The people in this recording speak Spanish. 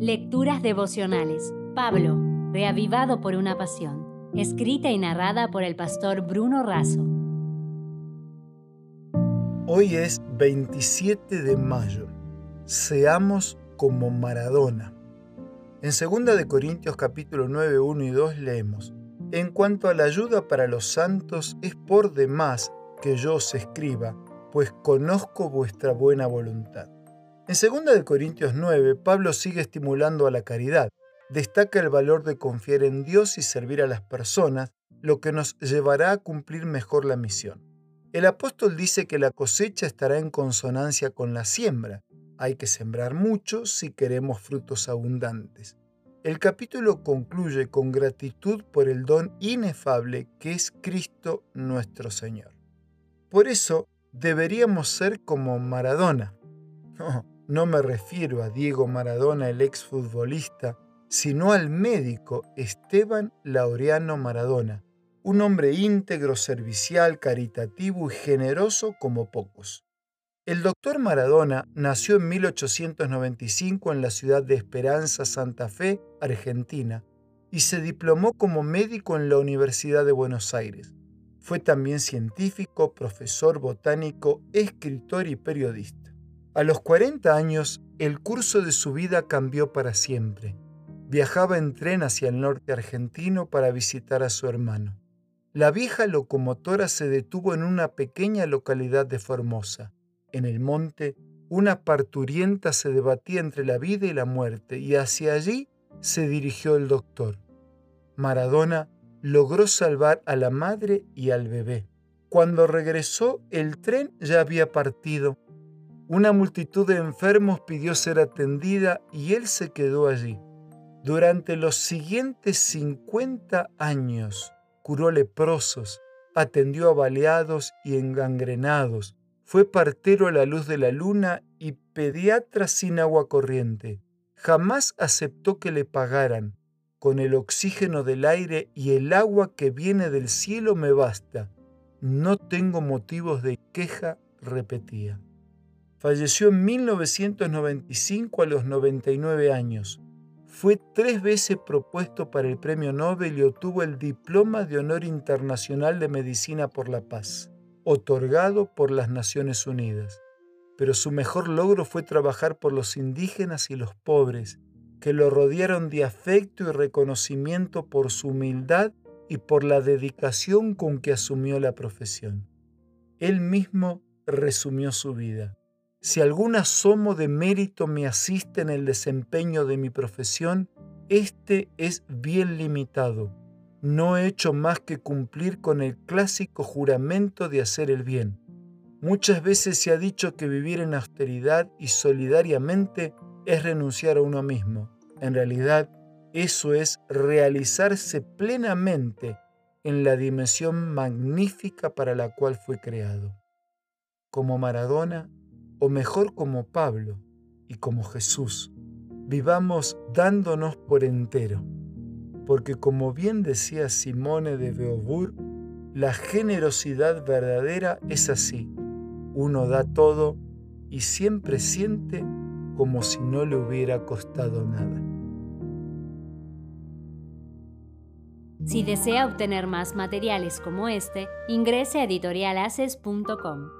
Lecturas devocionales. Pablo, reavivado por una pasión. Escrita y narrada por el pastor Bruno Razo. Hoy es 27 de mayo. Seamos como Maradona. En 2 de Corintios capítulo 9, 1 y 2 leemos: En cuanto a la ayuda para los santos, es por demás que yo os escriba, pues conozco vuestra buena voluntad. En 2 Corintios 9, Pablo sigue estimulando a la caridad. Destaca el valor de confiar en Dios y servir a las personas, lo que nos llevará a cumplir mejor la misión. El apóstol dice que la cosecha estará en consonancia con la siembra. Hay que sembrar mucho si queremos frutos abundantes. El capítulo concluye con gratitud por el don inefable que es Cristo nuestro Señor. Por eso deberíamos ser como Maradona. me refiero a Diego Maradona, el exfutbolista, sino al médico Esteban Laureano Maradona, un hombre íntegro, servicial, caritativo y generoso como pocos. El doctor Maradona nació en 1895 en la ciudad de Esperanza, Santa Fe, Argentina, y se diplomó como médico en la Universidad de Buenos Aires. Fue también científico, profesor botánico, escritor y periodista. A los 40 años, el curso de su vida cambió para siempre. Viajaba en tren hacia el norte argentino para visitar a su hermano. La vieja locomotora se detuvo en una pequeña localidad de Formosa. En el monte, una parturienta se debatía entre la vida y la muerte y hacia allí se dirigió el doctor. Maradona logró salvar a la madre y al bebé. Cuando regresó, el tren ya había partido una multitud de enfermos pidió ser atendida y él se quedó allí. Durante los siguientes 50 años curó leprosos, atendió a baleados y engangrenados, fue partero a la luz de la luna y pediatra sin agua corriente. Jamás aceptó que le pagaran. Con el oxígeno del aire y el agua que viene del cielo me basta. No tengo motivos de queja, repetía. Falleció en 1995 a los 99 años. Fue tres veces propuesto para el Premio Nobel y obtuvo el Diploma de Honor Internacional de Medicina por la Paz, otorgado por las Naciones Unidas. Pero su mejor logro fue trabajar por los indígenas y los pobres, que lo rodearon de afecto y reconocimiento por su humildad y por la dedicación con que asumió la profesión. Él mismo resumió su vida. Si algún asomo de mérito me asiste en el desempeño de mi profesión, este es bien limitado. No he hecho más que cumplir con el clásico juramento de hacer el bien. Muchas veces se ha dicho que vivir en austeridad y solidariamente es renunciar a uno mismo. En realidad, eso es realizarse plenamente en la dimensión magnífica para la cual fue creado. Como Maradona, o mejor como Pablo y como Jesús, vivamos dándonos por entero, porque como bien decía Simone de Beauvoir, la generosidad verdadera es así, uno da todo y siempre siente como si no le hubiera costado nada. Si desea obtener más materiales como este, ingrese a editorialaces.com.